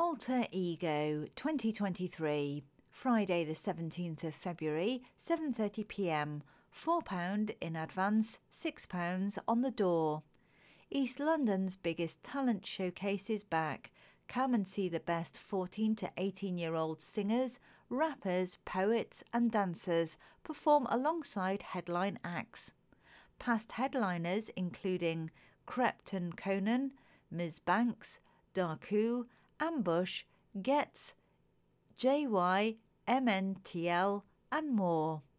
Alter Ego 2023, Friday the 17th of February, 7:30 p.m. £4 in advance, £6 on the door. East London's biggest talent showcase is back. Come and see the best 14 to 18 year old singers, rappers, poets, and dancers perform alongside headline acts. Past headliners including Krept and Konan, Ms. Banks, Darkoo, Ambush, Gets, JY, MNTL, and more.